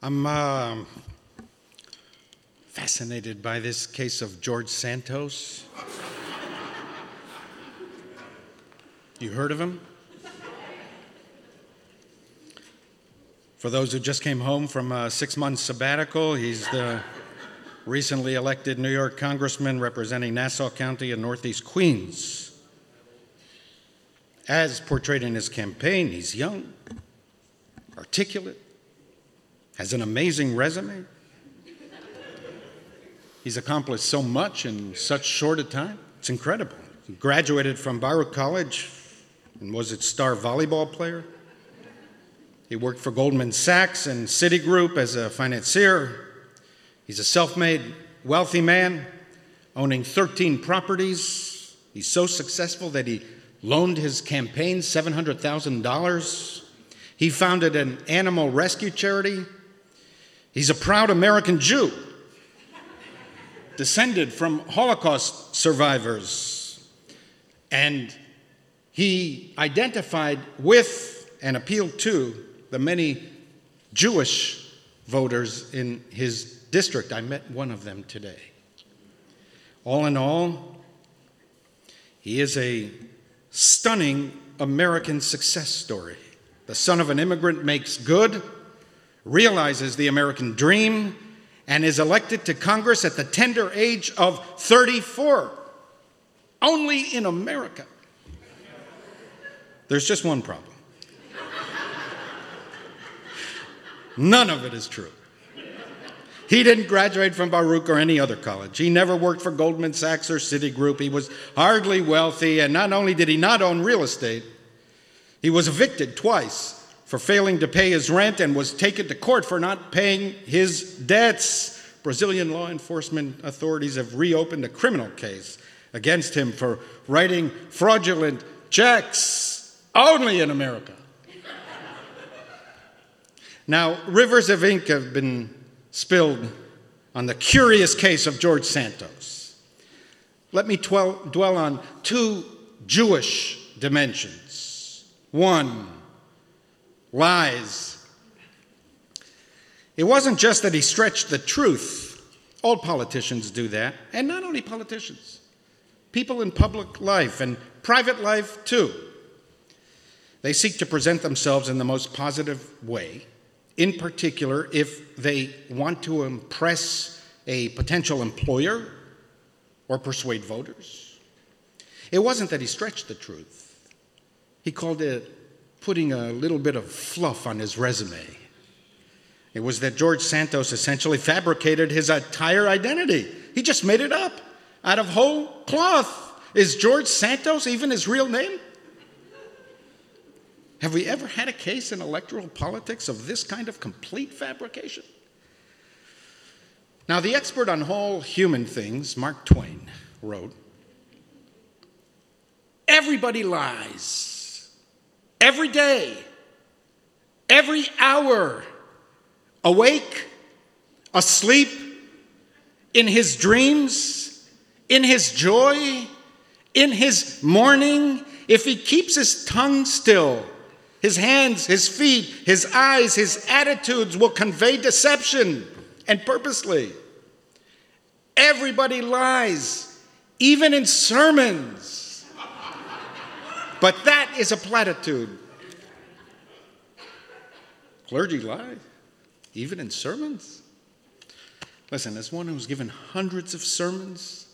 I'm uh, fascinated by this case of George Santos. You heard of him? For those who just came home from a six month sabbatical, he's the recently elected New York congressman representing Nassau County and Northeast Queens. As portrayed in his campaign, he's young, articulate, has an amazing resume. He's accomplished so much in such short a time. It's incredible. He graduated from Baruch College and was its star volleyball player. He worked for Goldman Sachs and Citigroup as a financier. He's a self made, wealthy man, owning 13 properties. He's so successful that he loaned his campaign $700,000. He founded an animal rescue charity. He's a proud American Jew, descended from Holocaust survivors. And he identified with and appealed to the many Jewish voters in his district. I met one of them today. All in all, he is a stunning American success story. The son of an immigrant makes good, realizes the American dream, and is elected to Congress at the tender age of 34. Only in America. There's just one problem. None of it is true. He didn't graduate from Baruch or any other college. He never worked for Goldman Sachs or Citigroup. He was hardly wealthy, and not only did he not own real estate, he was evicted twice for failing to pay his rent and was taken to court for not paying his debts. Brazilian law enforcement authorities have reopened a criminal case against him for writing fraudulent checks only in America. now, rivers of ink have been spilled on the curious case of George Santos. Let me dwell, dwell on two Jewish dimensions. One, lies. It wasn't just that he stretched the truth. All politicians do that, and not only politicians, people in public life and private life too. They seek to present themselves in the most positive way in particular if they want to impress a potential employer or persuade voters. It wasn't that he stretched the truth, he called it putting a little bit of fluff on his resume. It was that George Santos essentially fabricated his entire identity. He just made it up out of whole cloth. Is George Santos even his real name? Have we ever had a case in electoral politics of this kind of complete fabrication? Now, the expert on all human things, Mark Twain, wrote Everybody lies. Every day. Every hour. Awake, asleep, in his dreams, in his joy, in his mourning, if he keeps his tongue still his hands, his feet, his eyes, his attitudes will convey deception and purposely. Everybody lies, even in sermons. But that is a platitude. Clergy lie, even in sermons. Listen, as one who's given hundreds of sermons,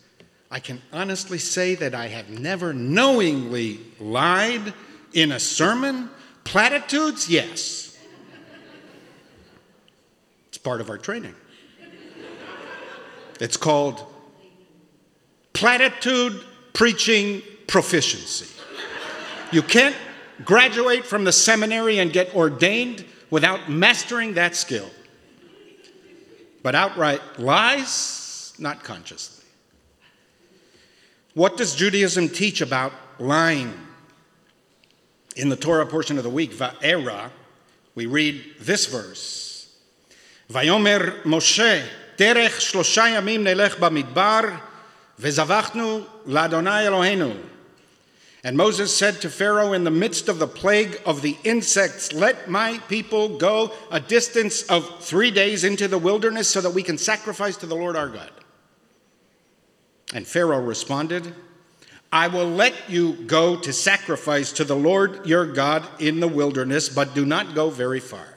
I can honestly say that I have never knowingly lied in a sermon Platitudes? Yes. It's part of our training. It's called platitude preaching proficiency. You can't graduate from the seminary and get ordained without mastering that skill. But outright lies, not consciously. What does Judaism teach about lying? In the Torah portion of the week, Va'era, we read this verse. Vayomer Moshe, Terech shlosha yamim nelech bamidbar, וזבחנו לאדוני אלוהינו. and Moses said to Pharaoh in the midst of the plague of the insects, Let my people go a distance of three days into the wilderness so that we can sacrifice to the Lord our God. And Pharaoh responded, I will let you go to sacrifice to the Lord your God in the wilderness, but do not go very far.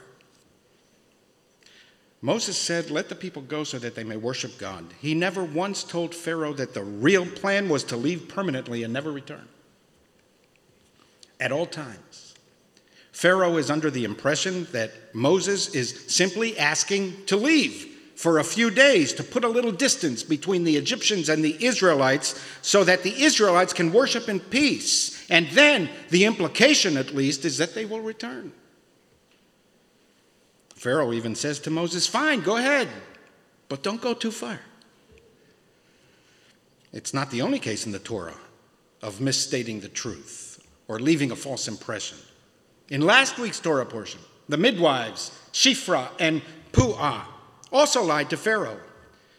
Moses said, Let the people go so that they may worship God. He never once told Pharaoh that the real plan was to leave permanently and never return at all times. Pharaoh is under the impression that Moses is simply asking to leave for a few days to put a little distance between the Egyptians and the Israelites so that the Israelites can worship in peace. And then the implication, at least, is that they will return. Pharaoh even says to Moses, Fine, go ahead, but don't go too far. It's not the only case in the Torah of misstating the truth or leaving a false impression. In last week's Torah portion, the midwives, Shifra and Puah, also lied to Pharaoh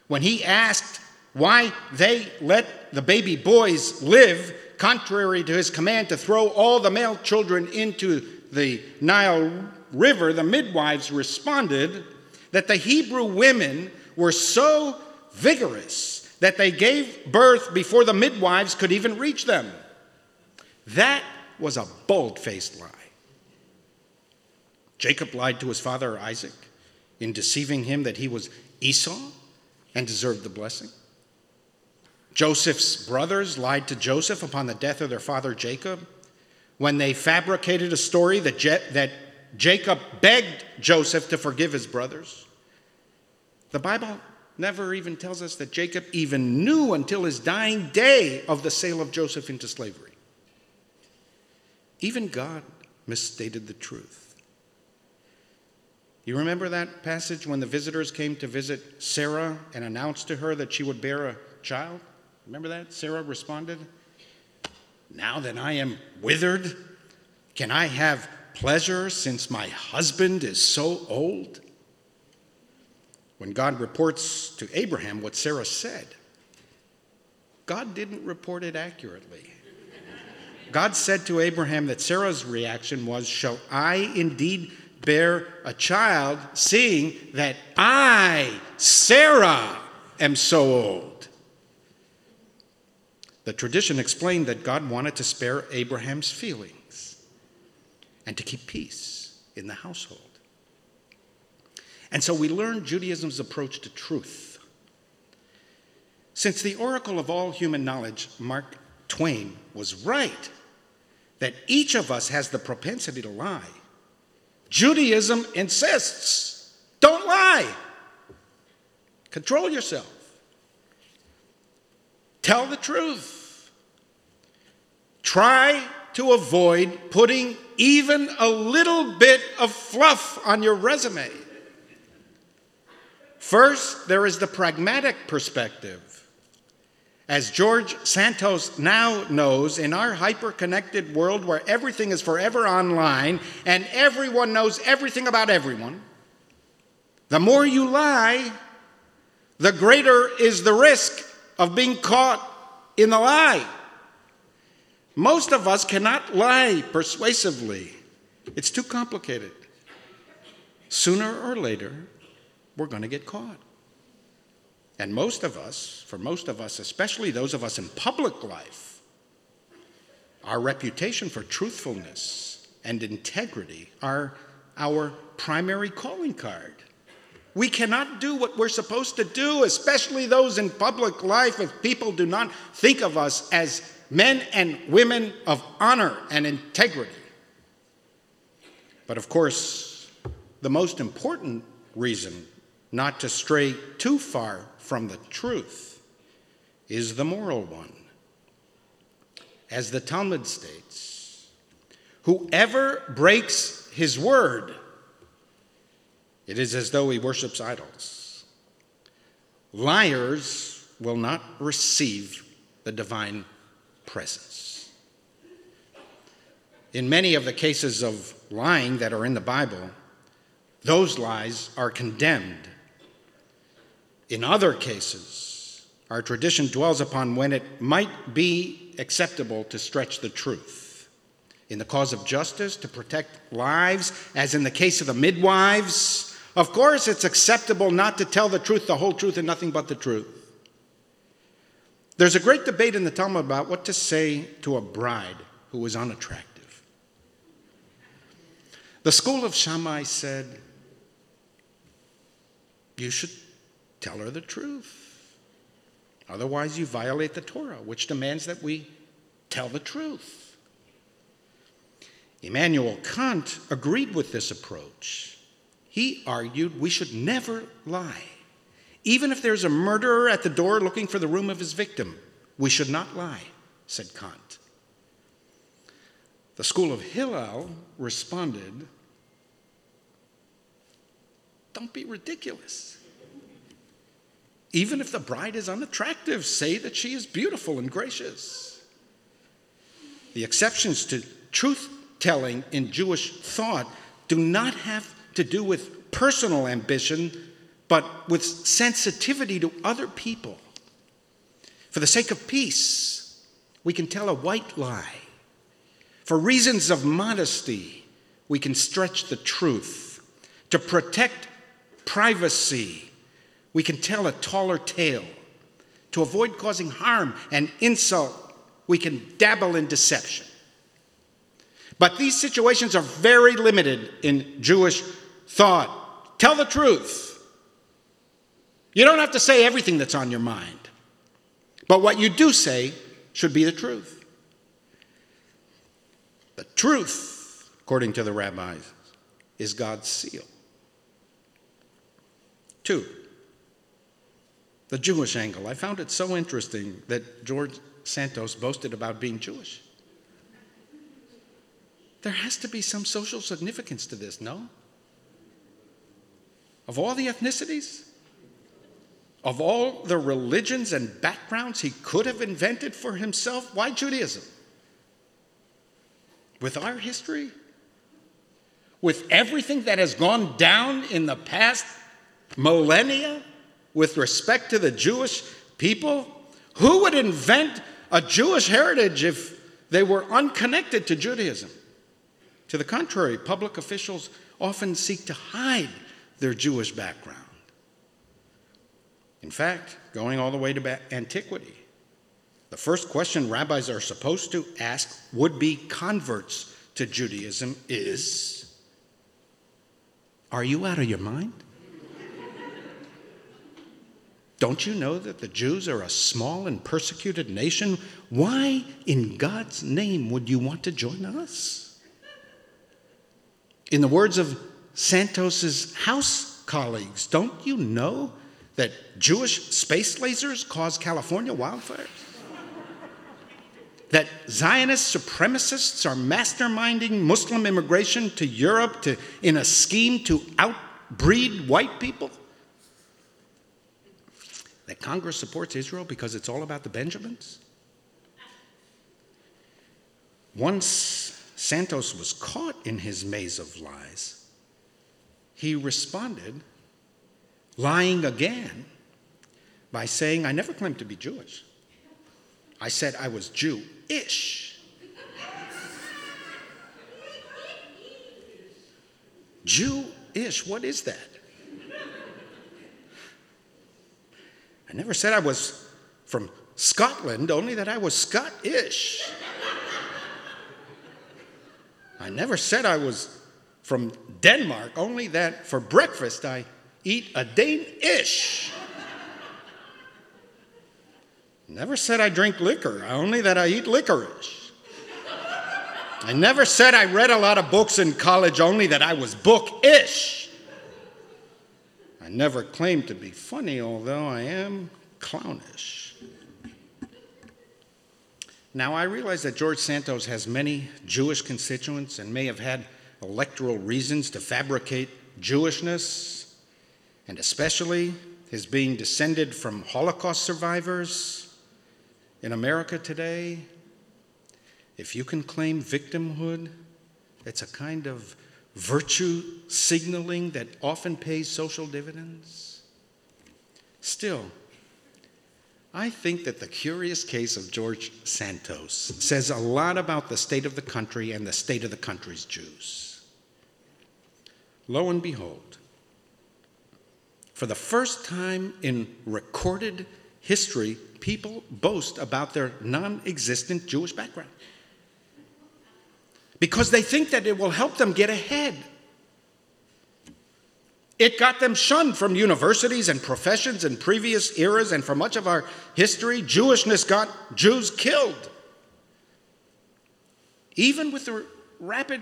when he asked why they let the baby boys live, contrary to his command to throw all the male children into the Nile River. The midwives responded that the Hebrew women were so vigorous that they gave birth before the midwives could even reach them. That was a bold faced lie. Jacob lied to his father Isaac in deceiving him that he was Esau and deserved the blessing. Joseph's brothers lied to Joseph upon the death of their father Jacob when they fabricated a story that, Je- that Jacob begged Joseph to forgive his brothers. The Bible never even tells us that Jacob even knew until his dying day of the sale of Joseph into slavery. Even God misstated the truth. You remember that passage when the visitors came to visit Sarah and announced to her that she would bear a child? Remember that? Sarah responded, Now that I am withered, can I have pleasure since my husband is so old? When God reports to Abraham what Sarah said, God didn't report it accurately. God said to Abraham that Sarah's reaction was, Shall I indeed bear a child, seeing that I, Sarah, am so old? The tradition explained that God wanted to spare Abraham's feelings and to keep peace in the household. And so we learn Judaism's approach to truth. Since the oracle of all human knowledge, Mark Twain, was right that each of us has the propensity to lie. Judaism insists don't lie, control yourself, tell the truth, try to avoid putting even a little bit of fluff on your resume. First, there is the pragmatic perspective. As George Santos now knows, in our hyper connected world where everything is forever online and everyone knows everything about everyone, the more you lie, the greater is the risk of being caught in the lie. Most of us cannot lie persuasively, it's too complicated. Sooner or later, we're going to get caught. And most of us, for most of us, especially those of us in public life, our reputation for truthfulness and integrity are our primary calling card. We cannot do what we're supposed to do, especially those in public life, if people do not think of us as men and women of honor and integrity. But of course, the most important reason not to stray too far from the truth is the moral one. As the Talmud states, whoever breaks his word, it is as though he worships idols. Liars will not receive the divine presence. In many of the cases of lying that are in the Bible, those lies are condemned in other cases, our tradition dwells upon when it might be acceptable to stretch the truth. In the cause of justice, to protect lives, as in the case of the midwives, of course it's acceptable not to tell the truth, the whole truth, and nothing but the truth. There's a great debate in the Talmud about what to say to a bride who is unattractive. The school of Shammai said, You should tell her the truth. Otherwise, you violate the Torah, which demands that we tell the truth. Immanuel Kant agreed with this approach. He argued we should never lie. Even if there's a murderer at the door looking for the room of his victim, we should not lie, said Kant. The school of Hillel responded, Don't be ridiculous. Even if the bride is unattractive, say that she is beautiful and gracious. The exceptions to truth telling in Jewish thought do not have to do with personal ambition, but with sensitivity to other people. For the sake of peace, we can tell a white lie. For reasons of modesty, we can stretch the truth. To protect privacy, we can tell a taller tale. To avoid causing harm and insult, we can dabble in deception. But these situations are very limited in Jewish thought. Tell the truth. You don't have to say everything that's on your mind, but what you do say should be the truth. The truth, according to the rabbis, is God's seal. Two, the Jewish angle. I found it so interesting that George Santos boasted about being Jewish. There has to be some social significance to this, no? Of all the ethnicities, of all the religions and backgrounds he could have invented for himself, why Judaism? With our history? With everything that has gone down in the past millennia? With respect to the Jewish people? Who would invent a Jewish heritage if they were unconnected to Judaism? To the contrary, public officials often seek to hide their Jewish background. In fact, going all the way to antiquity, the first question rabbis are supposed to ask would be converts to Judaism is Are you out of your mind? Don't you know that the Jews are a small and persecuted nation? Why, in God's name, would you want to join us? In the words of Santos's house colleagues, don't you know that Jewish space lasers cause California wildfires? that Zionist supremacists are masterminding Muslim immigration to Europe to, in a scheme to outbreed white people? That Congress supports Israel because it's all about the Benjamins? Once Santos was caught in his maze of lies, he responded, lying again, by saying, I never claimed to be Jewish. I said I was Jew-ish. Jew-ish, what is that? I never said I was from Scotland, only that I was Scottish. I never said I was from Denmark, only that for breakfast I eat a Danish. Never said I drink liquor, only that I eat licorice. I never said I read a lot of books in college, only that I was bookish. I never claimed to be funny, although I am clownish. Now, I realize that George Santos has many Jewish constituents and may have had electoral reasons to fabricate Jewishness, and especially his being descended from Holocaust survivors in America today. If you can claim victimhood, it's a kind of virtue signaling that often pays social dividends? Still, I think that the curious case of George Santos says a lot about the state of the country and the state of the country's Jews. Lo and behold, for the first time in recorded history, people boast about their non existent Jewish background because they think that it will help them get ahead. It got them shunned from universities and professions in previous eras, and for much of our history, Jewishness got Jews killed. Even with the rapid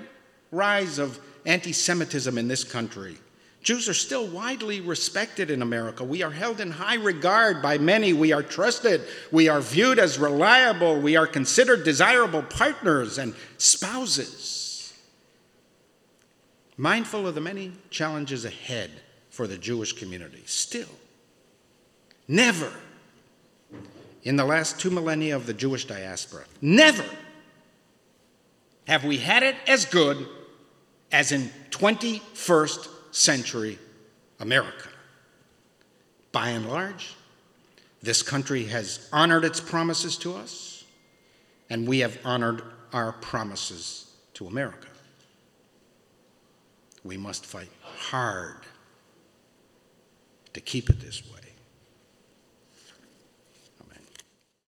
rise of anti Semitism in this country, Jews are still widely respected in America. We are held in high regard by many. We are trusted. We are viewed as reliable. We are considered desirable partners and spouses. Mindful of the many challenges ahead for the Jewish community, still, never in the last two millennia of the Jewish diaspora, never have we had it as good as in 21st century America. By and large, this country has honored its promises to us, and we have honored our promises to America. We must fight hard to keep it this way.